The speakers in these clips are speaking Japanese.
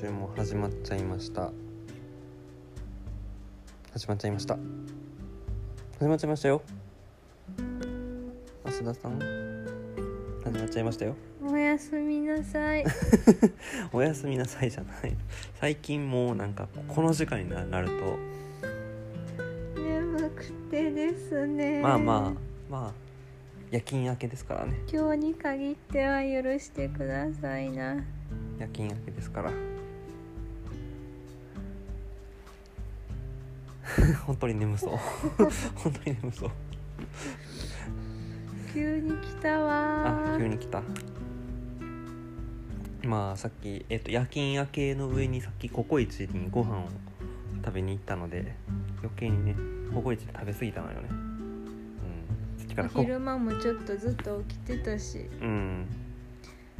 週も始まっちゃいました。始まっちゃいました。始まっちゃいましたよ。増田さん。始まっちゃいましたよ。おやすみなさい。おやすみなさいじゃない。最近もうなんかこの時間にななると。眠くてですね。まあまあまあ夜勤明けですからね。今日に限っては許してくださいな。夜勤明けですから 本当に眠そう。本当に眠そう。急に来たわ。あ急に来た。まあさっき、えっと、夜勤明けの上にさっきココイチにご飯を食べに行ったので余計にねココイチで食べ過ぎたのよね。うん。さっきからこ昼間もちょっとずっと起きてたし。うん。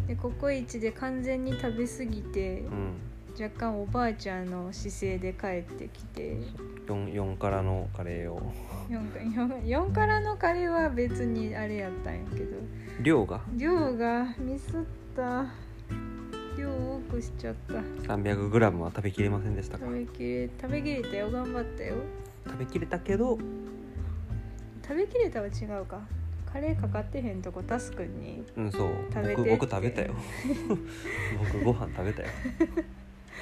でココイチで完全に食べ過ぎてうん若干おばあちゃんの姿勢で帰ってきて。4, 4からのカレーを。4, 4, 4からのカレーは別にあれやったんやけど。量が？量がミスった。量多くしちゃった。300g は食べきれませんでしたか？食べきれ食べきれたよ。頑張ったよ。食べきれたけど？食べきれたは違うか。カレーかかってへんとこタスくんにうんそう。僕僕食べたよ。僕ご飯食べたよ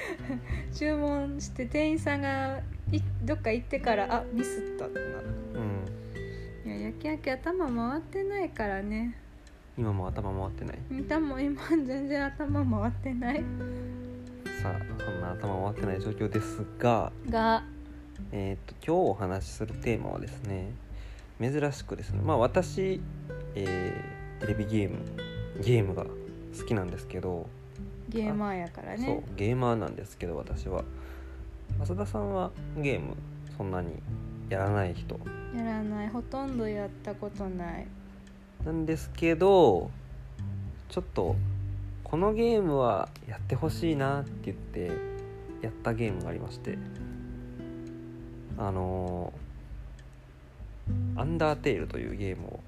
注文して店員さんがいどっか行ってからあミスったってなっうん。たいや焼き焼き頭回ってないからね。今も頭回ってない？頭今全然頭回ってない。さあそんな頭回ってない状況ですが。が。えー、と今日お話しするテーマはですね珍しくですねまあ私、えーテレビゲームゲームが好きなんですけど、ゲーマーやからそうねゲーマーなんですけど私は。浅田さんはゲームそんなにやらない人？やらない。ほとんどやったことない。なんですけどちょっとこのゲームはやってほしいなって言ってやったゲームがありまして。あのーアンダーテールというゲームを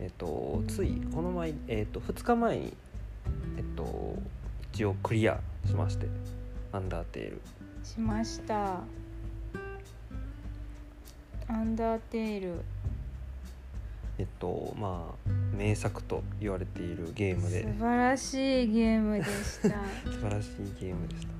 えっとついこの前えっと2日前にえっと一応クリアしましてアンダーテール。しました。アンダーテール。えっとまあ名作と言われているゲームで。素晴らしいゲームでした。素晴らしいゲームでした。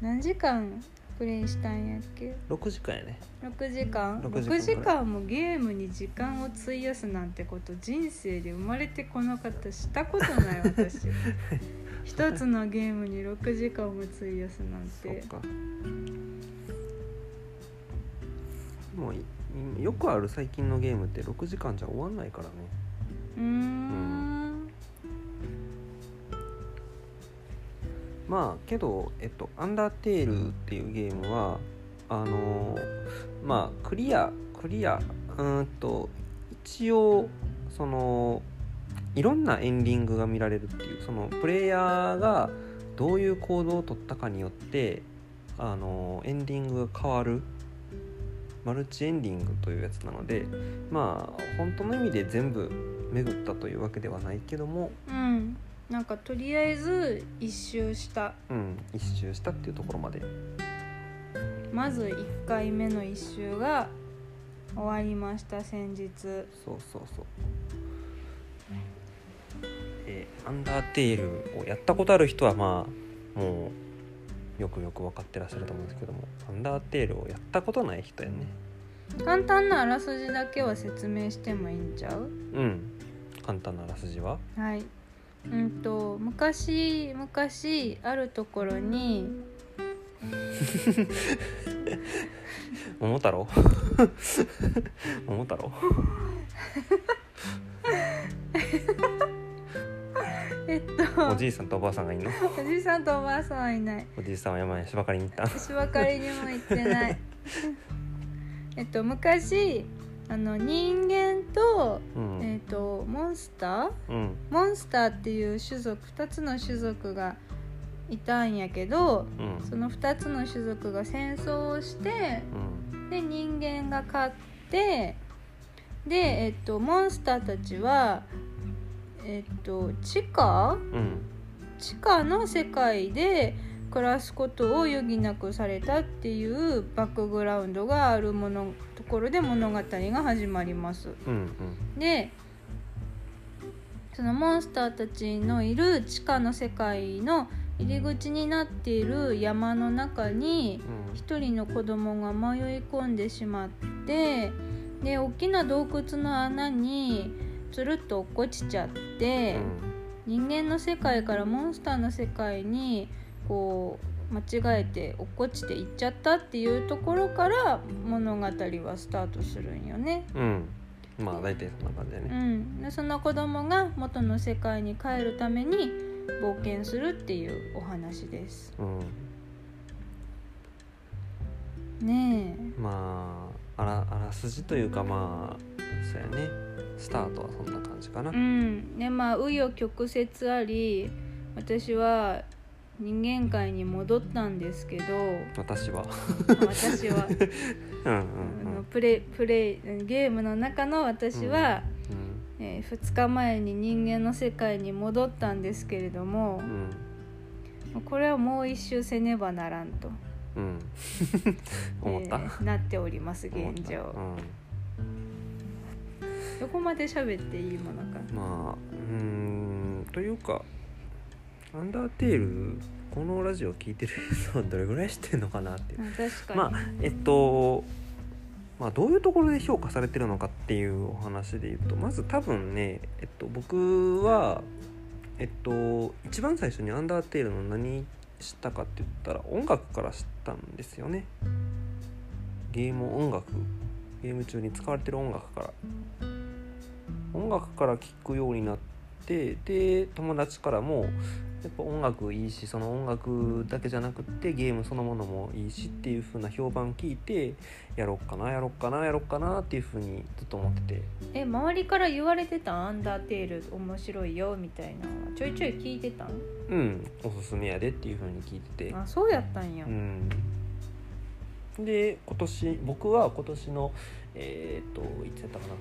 何時間？プレイしたんやっけ？6時間やね。6時間？6 6時間時間もゲームに時間を費やすなんてこと人生で生まれてこなかったしたことない私。一つのゲームに6時間も費やすなんて。もういよくある最近のゲームって6時間じゃ終わんないからね。うーんまあけどえっと「アンダーテール」っていうゲームはあのまあクリアクリアうんと一応そのいろんなエンディングが見られるっていうそのプレイヤーがどういう行動を取ったかによってあのエンディングが変わるマルチエンディングというやつなのでまあ本当の意味で全部巡ったというわけではないけどもうん。なんかとりあえず一周した。うん一周したっていうところまで。まず1回目の一周が終わりました先日。そうそうそう。えーアンダーテールをやったことある人はまあもうよくよく分かってらっしゃると思うんですけどもアンダーテールをやったことない人やね。簡単なあらすじだけは説明してもいいんちゃう？うん。簡単なあらすじは？はいうんと昔昔あるところに桃太郎？桃太郎？えっとおじいさんとおばあさんがいんの？おじいさんとおばあさんはいない。おじいさんは山に芝刈りに行った。私ばかりにも行ってない。えっと昔あの人間と,、うん。えっとモンスター？うん。モンスターっていう種族2つの種族がいたんやけどうん。その2つの種族が戦争をしてうん。で人間が勝ってで、えっと、モンスターたちは、えっと、地下？うん。地下の世界で暮らすことを余儀なくされたっていうバックグラウンドがあるものところで物語が始まります。うんでそのモンスターたちのいる地下の世界の入り口になっている山の中にうん。一人の子供が迷い込んでしまってで大きな洞窟の穴につるっと落っこちちゃって、人間の世界からモンスターの世界にこう間違えて落っこちていっちゃったっていうところから物語はスタートするんよね。うん。うんまあ大体そんな感じだうねん、でその子供が元の世界に帰るために冒険するっていうお話です。うん。ねまああらあらすじというかまあそうやね。スタートはそんな感じかな。え。うん、でまあ紆余曲折あり私は人間界に戻ったんですけど私は。私は。うんプレイプレイゲームの中の私は、うんえ2日前に人間の世界に戻ったんですけれどもうん。これはもう一周せねばならんと、うん。思った、えーなっております現状。うん。どこまで喋っていいものか。まあうーんというか「アンダーテール」このラジオ聞いてる人はどれぐらい知ってんのかなっていう。まあえっとまあどういうところで評価されてるのかっていうお話で言うとまず多分ねえっと僕はえっと一番最初に「アンダーテール」の何知ったかって言ったら音楽から知ったんですよね。ゲーム音楽ゲーム中に使われてる音楽から。音楽から聴くようになってで友達からもやっぱ音楽いいしその音楽だけじゃなくってゲームそのものもいいしっていう風な評判聞いてやろっかなやろっかなやろっかなっていう風にずっと思ってて。え周りから言われてた？んアンダーテール面白いよみたいな。ちょいちょい聞いてたん？うんおすすめやでっていう風に聞いてて。あそうやったんや、うん。で今年僕は今年のえっ、といつやったかな？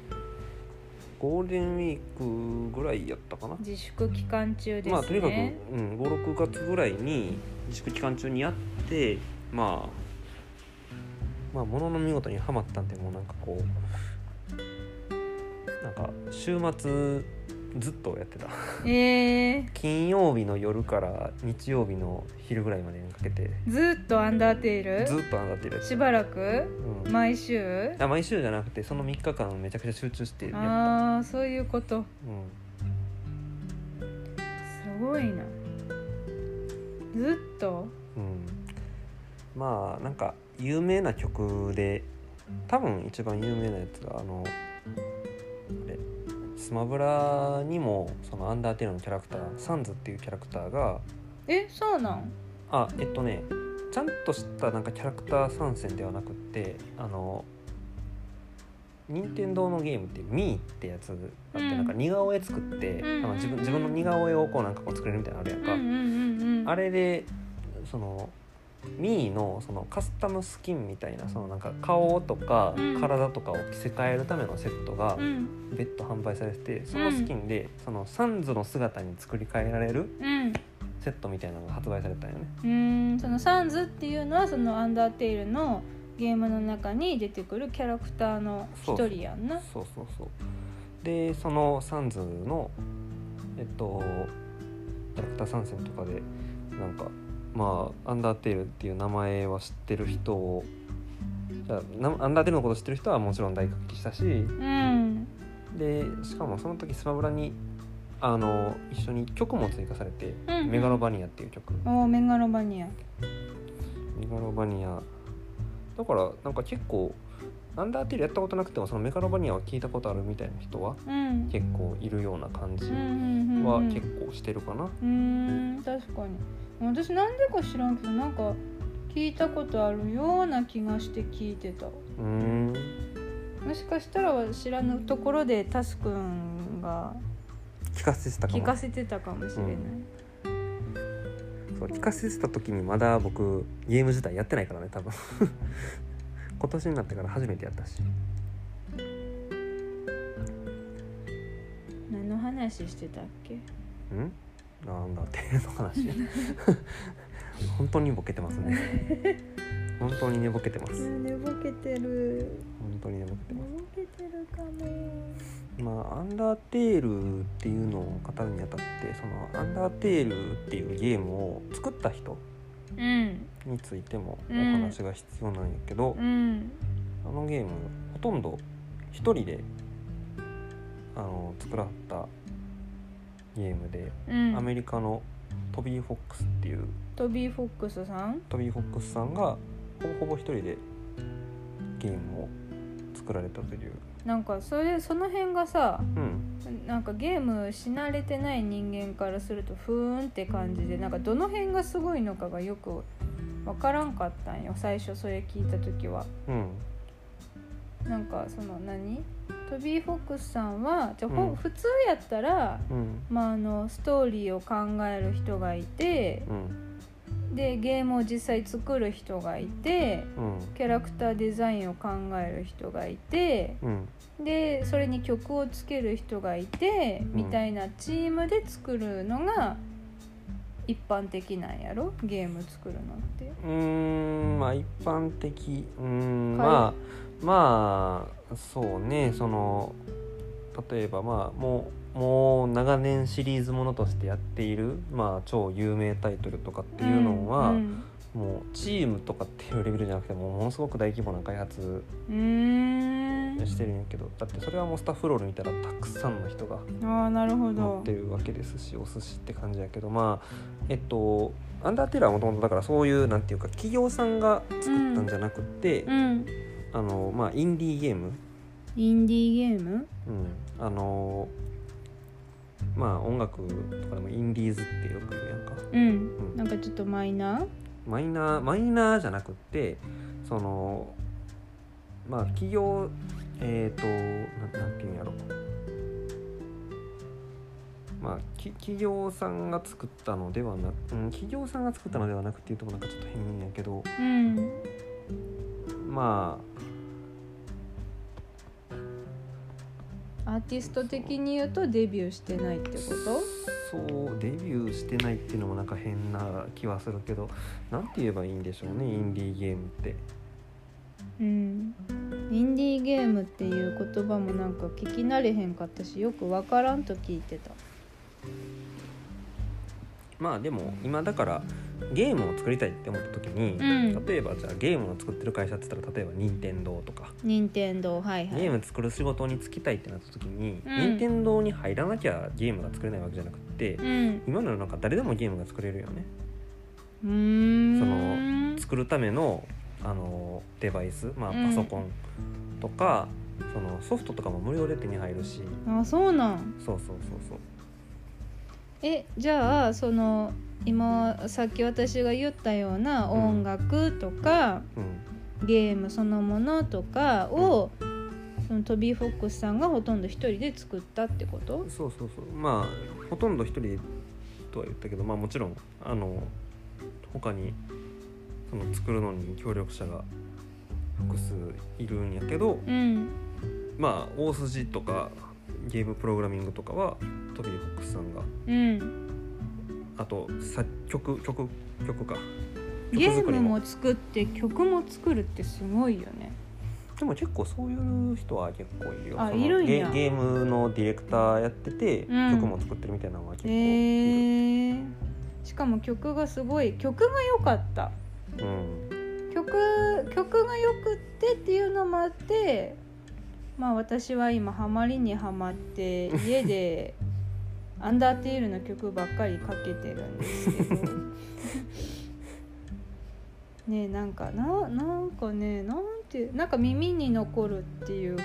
ゴールデンウィークぐらいやったかな。自粛期間中ですね、まあとにかく、うん、56月ぐらいに自粛期間中にやってまあまあものの見事にはまったんでもうなんかこうなんか週末ずっとやってた。えー、金曜日の夜から日曜日の昼ぐらいまでにかけて。ずっとアンダーテール？ずっとあんだってるやつしばらく？うん。毎週？あ毎週じゃなくてその3日間めちゃくちゃ集中してやった。ああそういうこと。うん。すごいな。ずっと？うん、まあなんか有名な曲で多分一番有名なやつがあのスマブラにもそのアンダーテールのキャラクターサンズっていうキャラクターがえそうなん？あえっとねちゃんとしたなんかキャラクター参戦ではなくってあの任天堂のゲームって「ミーってやつがあって、うん。なんか似顔絵作って、うん。あの自分自分の似顔絵をこうなんかこう作れるみたいなのあるやんか、うんうんうんうん。あれでそのミーのそのカスタムスキンみたいなそのなんか顔とかうん。体とかを着せ替えるためのセットがうん。別途販売されててそのスキンでそのサンズの姿に作り変えられるうん。セットみたいなのが発売されたんよね。うーん。そのサンズっていうのはそのアンダーテールのゲームの中に出てくるキャラクターの一人やんな。そうそうそう。でそのサンズのえっとキャラクター参戦とかでなんかまあアンダーテールっていう名前は知ってる人をアンダーテールのこと知ってる人はもちろん大歓喜したしうん。でしかもその時スマブラにあの一緒に曲も追加されて「うんメガロバニア」っていう曲。おーメガロバニア。メガロバニア。だからなんか結構アンダーテールやったことなくてもそのメガロバニアは聞いたことあるみたいな人はうん。結構いるような感じうんうんうんはうん。結構してるかな。うーん確かに私なんでか知らんけどなんか聞いたことあるような気がして聞いてた。うーん。もしかしたら知らぬところでタスくんが聞かせてたかも。聞かせてたかもしれない、そう聞かせてた時にまだ僕ゲーム自体やってないからね多分。今年になってから初めてやったし。何の話してたっけ？ん？なんだっての話。本当にボケてますね。本当に寝ぼけてます。寝ぼけてる。本当に寝ぼけて寝ます。ぼけてるかも。まあアンダーテールっていうのを語るにあたってそのアンダーテールっていうゲームを作った人うん。についてもおうん。話が必要なんやけど、うん。あのゲームほとんど一人であの作らはったゲームで、うん。アメリカのトビー・フォックスっていうトビー・フォックスさん？トビー・フォックスさんがほぼほぼ一人でゲームを作られたという、なんかそれその辺がさうん、なんかゲームし慣れてない人間からするとふーんって感じでなんかどの辺がすごいのかがよく分からんかったんよ。最初それ聞いた時は。うん。なんかその何？トビー・フォックスさんはじゃうん。普通やったら、うん。まあ、あのストーリーを考える人がいてうん。でゲームを実際作る人がいてうん。キャラクターデザインを考える人がいてうん。でそれに曲をつける人がいて、ん。みたいなチームで作るのが一般的なんやろ？ゲーム作るのって。うーんまあ一般的。うーんはい。まあまあそうねその例えばまあもうもう長年シリーズものとしてやっている、まあ、超有名タイトルとかっていうのは、うんもうチームとかっていうレベルじゃなくてもうものすごく大規模な開発うーん。してるんやけどだってそれはもうスタッフロール見たらたくさんの人がああなるほ乗どってるわけですしお寿司って感じやけどまあえっとアンダーテールはもともとだからそういうなんていうか企業さんが作ったんじゃなくて、うんあのまあインディーゲーム、インディーゲーム？うん、あのまあ音楽とかでもインディーズってよく言うやんか。うん。うん。なんかちょっとマイナー？マイナーマイナーじゃなくってそのまあ企業えっ、となんなんていうんやろ。まあき企業さんが作ったのではなく、うん、企業さんが作ったのではなくっていうともなんかちょっと変やけど。うん。まアーティスト的に言うとデビューしてないってこと？そうデビューしてないっていうのもなんか変な気はするけどなんて言えばいいんでしょうねインディーゲームって。うん。インディーゲームっていう言葉もなんか聞き慣れへんかったしよくわからんと聞いてた。まあでも今だからゲームを作りたいって思った時に、うん。例えばじゃあゲームを作ってる会社って言ったら例えば任天堂とか。任天堂はいはい。ゲーム作る仕事に就きたいってなった時に、うん。任天堂に入らなきゃゲームが作れないわけじゃなくて、うん。今の世の中誰でもゲームが作れるよね。うーん。その作るためのあのデバイス、まあ、うん。パソコンとか、そのソフトとかも無料で手に入るし。あそうなん。そうそうそうそう。えじゃあその今さっき私が言ったような音楽とか、うん。ゲームそのものとかを、そのトビー・フォックスさんがほとんど一人で作ったってこと？そうそうそう。まあほとんど一人とは言ったけどまあもちろんあの他にその作るのに協力者が複数いるんやけどうん。まあ大筋とかゲームプログラミングとかはトビー・フォックスさんがうんあと作曲曲曲か。ゲームも作って曲も作るってすごいよね。でも結構そういう人は結構いるよ。あいるんや。ゲゲームのディレクターやってて、うん。曲も作ってるみたいなのは結構いる、へえしかも曲がすごい。曲が良かった。うん。曲曲がよくってっていうのもあってまあ私は今ハマりにはまって家でアンダーテールの曲ばっかりかけてるんですけど。ねえなんかななんかねなんてなんか耳に残るっていうか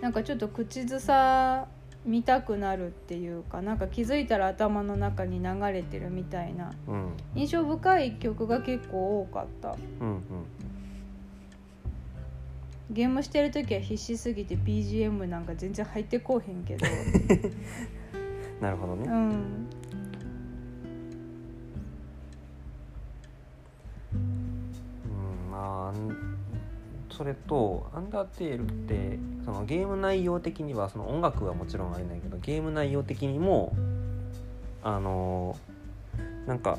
なんかちょっと口ずさ見たくなるっていうかなんか気づいたら頭の中に流れてるみたいな。うん。印象深い曲が結構多かった。うんうんゲームしてる時は必死すぎて BGM なんか全然入ってこうへんけど。なるほどね、うん。うんまあそれと「アンダーテール」ってそのゲーム内容的にはその音楽はもちろんあれないけどゲーム内容的にもあのなんか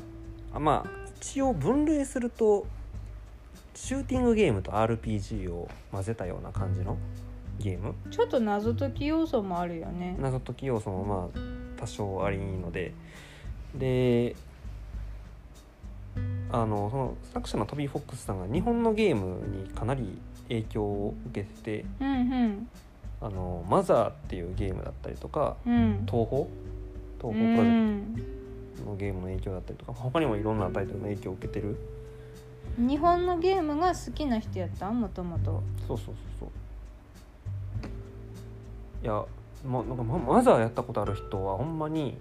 まあ一応分類するとシューティングゲームと RPG を混ぜたような感じのゲーム？ちょっと謎解き要素もあるよね。謎解き要素もまあ多少ありので。であのその作者のトビー・フォックスさんが日本のゲームにかなり影響を受けててうんうん「あのマザー」っていうゲームだったりとかうん。東宝？東宝プロジェクトのゲームの影響だったりとか他にもいろんなタイトルの影響を受けてるうん日本のゲームが好きな人やった？んもともとそうそうそうそう。いや、ま、なんかママザーやったことある人はほんまに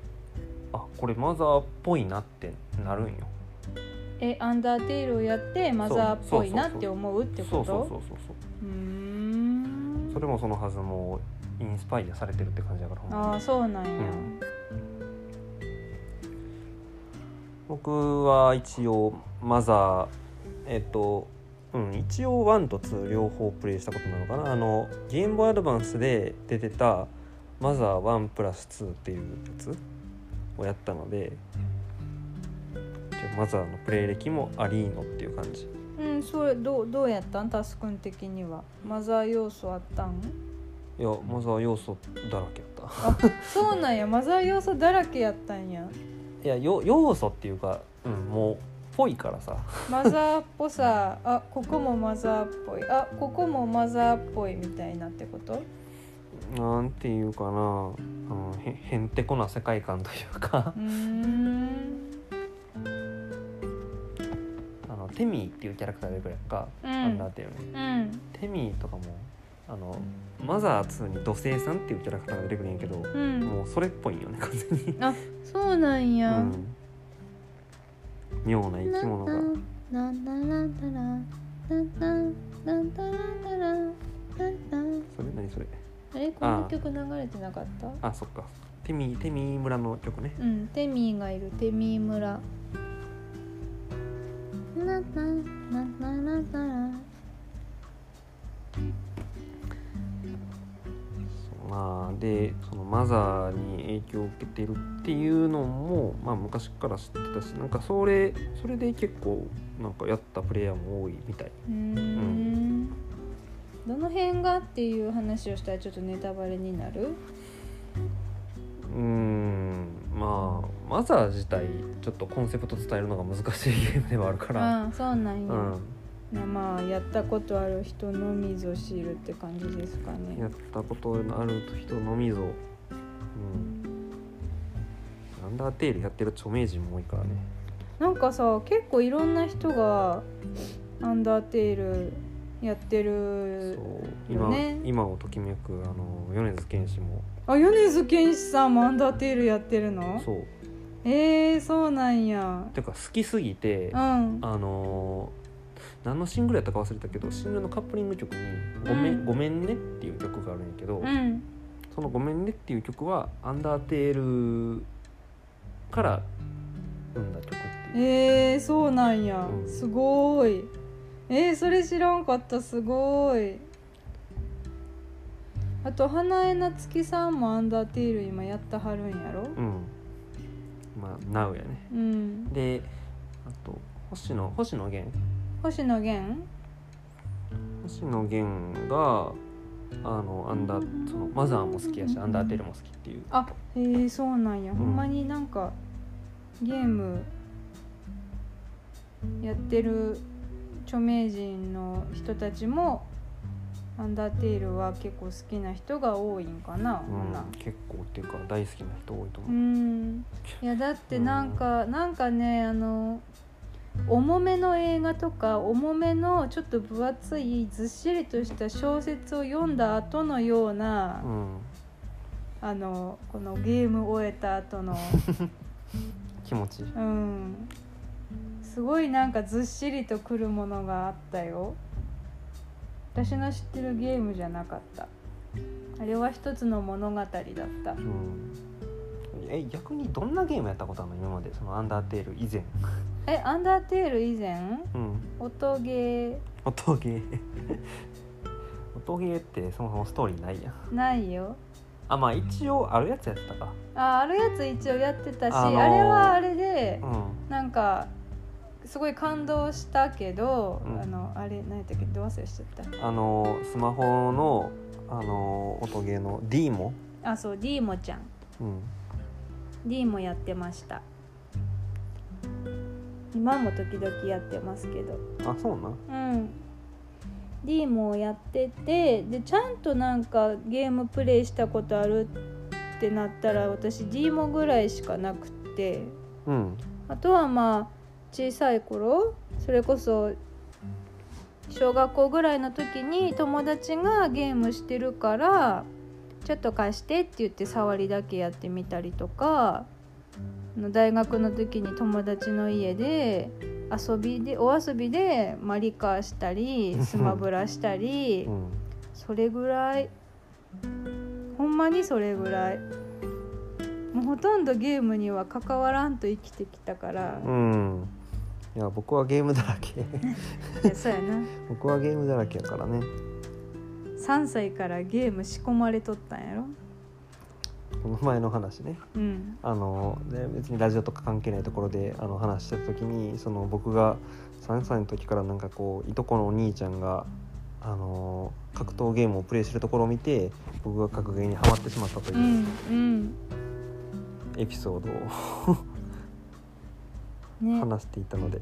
あこれマザーっぽいなってなるんよ。えアンダーテールをやってマザーっぽいなって思うってこと？そうそうそうそうそうん。それもそのはずもうインスパイアされてるって感じだからああそうなんや、僕は一応マザーえっとうん一応1と2両方プレイしたことなのかな。あのゲームボーイアドバンスで出てたマザー1プラス2っていうやつをやったのでマザーのプレイ歴もありーのっていう感じ。うん、それどうどうやったん？タスくん的には。マザー要素あったん？いやマザー要素だらけやっあそうなんや。マザー要素だらけやったんや。たいやよ要素っていうか、うん、もうぽいからさ。マザーっぽさあここもマザーっぽい。あここもマザーっぽいみたいなってこと？なんていうかな。あのへへんてこな世界観というか。あのテミーっていうキャラクターがいるやんか、うアンダーんテールにうん。テミーとかもあのマザー2に土星さんっていうキャラクターが出てくるんやけど、うん。もうそれっぽいんよね完全に、あそうなんうや、ん、妙な生き物が。それ？何それ？あれこの曲流れてなかった？あそっか。テミーテミー村の曲ね。うんテミーがいる。テミー村。ななななななまあでそのマザーに影響を受けてるっていうのも、まあ、昔から知ってたしなんかそれそれで結構なんかやったプレイヤーも多いみたい。うーん。どの辺がっていう話をしたらちょっとネタバレになる？うーん。まあマザー自体ちょっとコンセプト伝えるのが難しいゲームではあるから。ああそうなんや、うん。なまあやったことある人のみぞ知るって感じですかね。やったことのある人のみぞ。うん。アンダーテールやってる著名人も多いからね。なんかさ結構いろんな人がアンダーテールやってるそう。今,、ね今をときめくあの米津玄師も。あ米津玄師さんもアンダーテールやってるの？そう。えー、そうなんや。てか好きすぎてうん。あのー何のシングルやったか忘れたけどシングルのカップリング曲に「ごめん,、うんごめんね」っていう曲があるんやけど、うん。その「ごめんね」っていう曲はアンダーテールから生んだ曲っていう。えー、そうなんや、うん。すごい。えー、それ知らんかった。すごい。あと花江夏樹さんもアンダーテール今やったはるんやろ？うん。まあ Now やね。うん。であと星野星野源星野源？星野源があのアンダーそのマザーも好きやしアンダーテールも好きっていう。あへえー、そうなんや、ん。ほんまになんかゲームやってる著名人の人たちもアンダーテールは結構好きな人が多いんかな、うん、結構っていうか大好きな人多いとう。思う、ん。いやだってなんか、なんかねあの重めの映画とか重めのちょっと分厚いずっしりとした小説を読んだ後のような、うん、あのこのゲーム終えた後の。気持ち。うん。すごいなんかずっしりとくるものがあったよ。私の知ってるゲームじゃなかった。あれは一つの物語だった。うん。え逆にどんなゲームやったことあるの？今まで。そのアンダーテール以前えアンダーテール以前？うん。音ゲー。音ゲー。音ゲーってそもそもストーリーないやん。ないよ。あまあ一応あるやつやってたか。ああるやつ一応やってたし、あのーあれはあれでうん。なんかすごい感動したけど、うん。あのあれ何やったっけ？ど忘れしちゃった。あのスマホのあの音ゲーの D も、あそう D もちゃん。うん、D もやってました今も時々やってますけど。あそうなん？うん。D もやっててでちゃんとなんかゲームプレイしたことあるってなったら私 D もぐらいしかなくって。うん。あとはまあ小さい頃それこそ小学校ぐらいの時に友達がゲームしてるからちょっと貸してって言って触りだけやってみたりとか。あの大学の時に友達の家で遊びでお遊びでマリカーしたりスマブラしたりうんそれぐらいほんまにそれぐらい。もうほとんどゲームには関わらんと生きてきたから、うん。いや僕はゲームだらけ。そうやな。僕はゲームだらけやからね。3歳からゲーム仕込まれとったんやろこの前の話ね。うん。あので別にラジオとか関係ないところであの話してた時にその僕が3歳の時からなんかこういとこのお兄ちゃんがあの格闘ゲームをプレイしてるところを見て僕が格ゲーにはまってしまったというエピソードを ね。話していたので、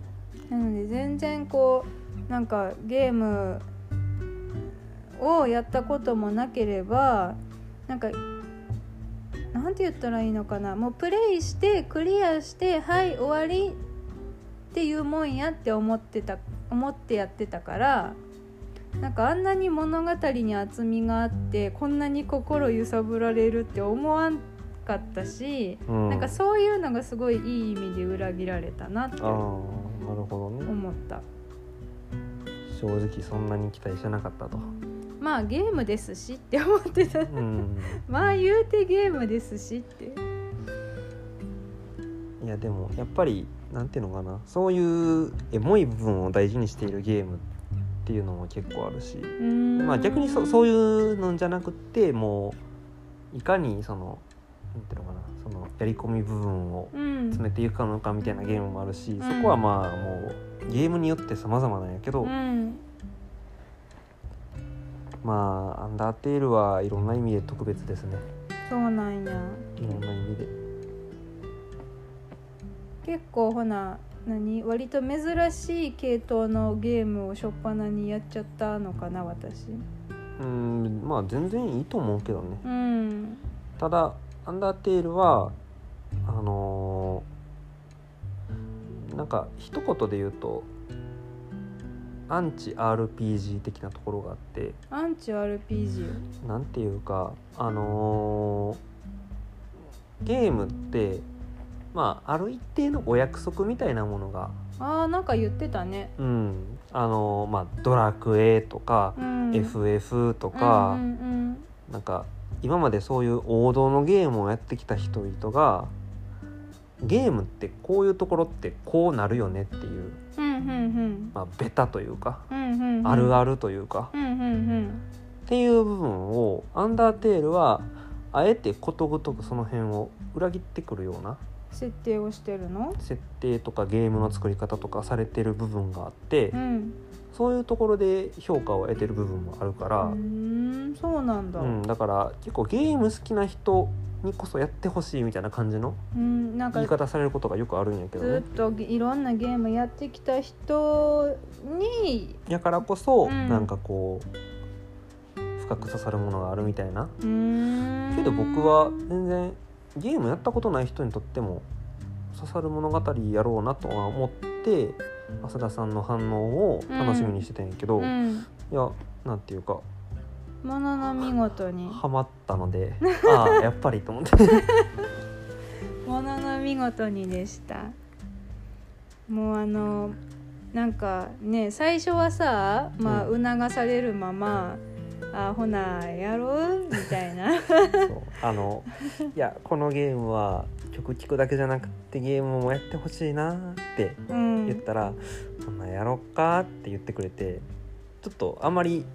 なので全然こうなんかゲームをやったこともなければなんかなんて言ったらいいのかな？もうプレイしてクリアしてはい終わりっていうもんやって思ってた思ってやってたからなんかあんなに物語に厚みがあってこんなに心揺さぶられるって思わんかったし、うん、なんかそういうのがすごいいい意味で裏切られたなって思った。正直そんなに期待してなかったと、まあゲームですしって思ってた。うん、まあ言うてゲームですしって。いやでもやっぱりなんていうのかな。そういうエモい部分を大事にしているゲームっていうのも結構あるし、まあ逆にそそういうのじゃなくってもういかにそのなんていうのかな。そのやり込み部分をうん。詰めていくのかみたいなゲームもあるし、ん。そこはまあもうゲームによって様々なんやけど、うんまあアンダーテールはいろんな意味で特別ですね。そうなんや。いろんな意味で。結構ほな何？割と珍しい系統のゲームを初っ端にやっちゃったのかな私。うんまあ全然いいと思うけどね。うん。ただアンダーテールはあのーなんか一言で言うとアンチ RPG 的なところがあって。アンチ RPG なんていうかあのーゲームってまあある一定のお約束みたいなものがあーなんか言ってたね。うん。あのーまあドラクエとか、うん。FF とか、うんうんなんか今までそういう王道のゲームをやってきた人々がゲームってこういうところってこうなるよねっていう、うんうんうんまあ、ベタというか、あるあるというか。っていう部分をアンダーテールはあえてことごとくその辺を裏切ってくるような設定をしてるの？設定とかゲームの作り方とかされてる部分があって、うんそういうところで評価を得てる部分もあるから、うーんそうなんだ、うん、だから結構ゲーム好きな人にこそやってほしいみたいな感じのうん、なんか言い方されることがよくあるんやけどね。ずっといろんなゲームやってきた人にやからこそ、うん。なんかこう深く刺さるものがあるみたいな。うーん。けど僕は全然ゲームやったことない人にとっても刺さる物語やろうなとは思って浅田さんの反応を楽しみにしてたんやけど、いうん。やなんていうかものの見事に。ハマったので ああやっぱりと思って。ものの見事にでした。もうあのなんかね最初はさ、まあ、う促されるまま「あほなやろう?」みたいな。あのいやこのゲームは曲聴くだけじゃなくてゲームもやってほしいなってうん。言ったら「そんなんやろっか?」って言ってくれてちょっとあんまり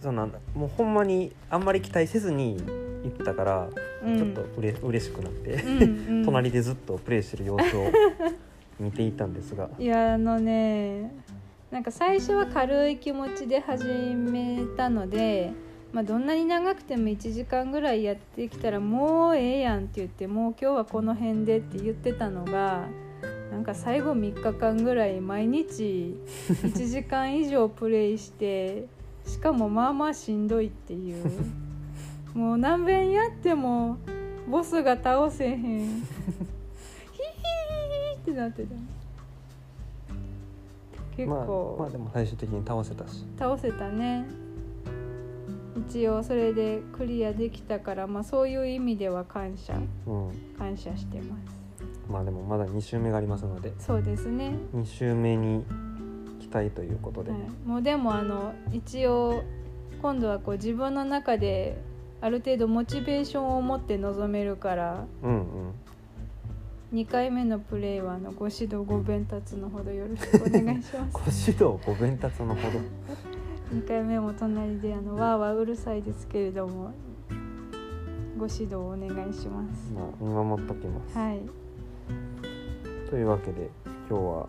そうなんだもうほんまにあんまり期待せずに行ったから、うん。ちょっとうれ嬉しくなって、うんうん。隣でずっとプレイしてる様子を見ていたんですが。いやあのねなんか最初は軽い気持ちで始めたので、まあ、どんなに長くても1時間ぐらいやってきたらもうええやんって言ってもう今日はこの辺でって言ってたのがなんか最後3日間ぐらい毎日1時間以上プレイしてしかもまあまあしんどいっていう。もう何遍やってもボスが倒せへん。ヒヒヒヒってなってた。結まあ、構、まあでも最終的に倒せたし。倒せたね一応それでクリアできたから、まあ、そういう意味では感謝。うん。感謝してます。まあでもまだ2周目がありますので。そうですね、2周目に期待ということで、はい、もうでもあの一応今度はこう自分の中である程度モチベーションを持って臨めるからうんうん。2回目のプレイはあのご指導ご鞭達のほどよろしくお願いします。ご指導ご鞭達のほど2回目も隣であのわーわーうるさいですけれどもご指導をお願いします。まあ見守っときます、はい。というわけで今日は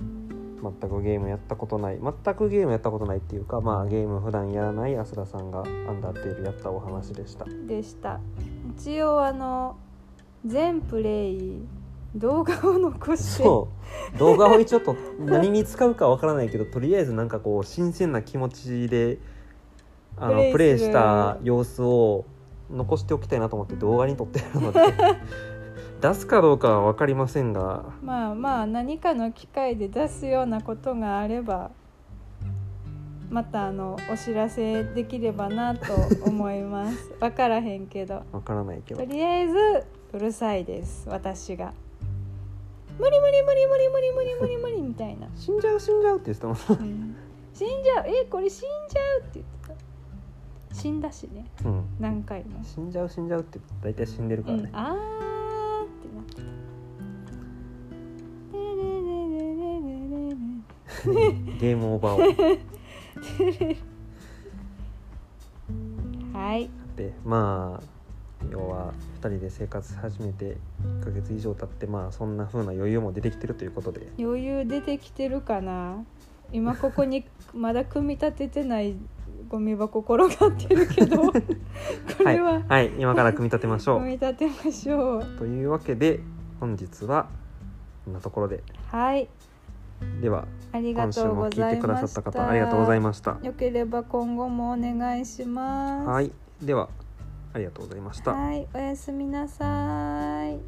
全くゲームやったことない全くゲームやったことないっていうかまあゲーム普段やらない安田さんがアンダーテールやったお話でした。でした。一応あの全プレイ動画を残して。そう。動画を一応と何に使うかわからないけどとりあえずなんかこう新鮮な気持ちであのプレイした様子を残しておきたいなと思って動画に撮ってるので 出すかどうかは分かりませんが。まあまあ何かの機会で出すようなことがあればまたあのお知らせできればなと思います。分からへんけど。分からないけど。とりあえずうるさいです。私が無理無理無理無理無理無理無理無理みたいな、死んじゃう死んじゃうって言ってたもんうん死んじゃうえこれ死んじゃうって言ってた死んだしねうん何回も死んじゃう死んじゃうって大体死んでるからね、うん、あーってなってたゲームオーバーをはいでまあ要は2人で生活始めて1ヶ月以上経ってまあそんな風な余裕も出てきてるということで。余裕出てきてるかな？今ここにまだ組み立ててないゴミ箱転がってるけど。これははい、はい、今から組み立てましょ組み立てましょう。うというわけで本日はこんなところで。はい。ではありが今週とうごも聞いてくだざいましさった方ありがとうございまました。すよければ今後もお願いします。はいではありがとうございました。はい、おやすみなさい。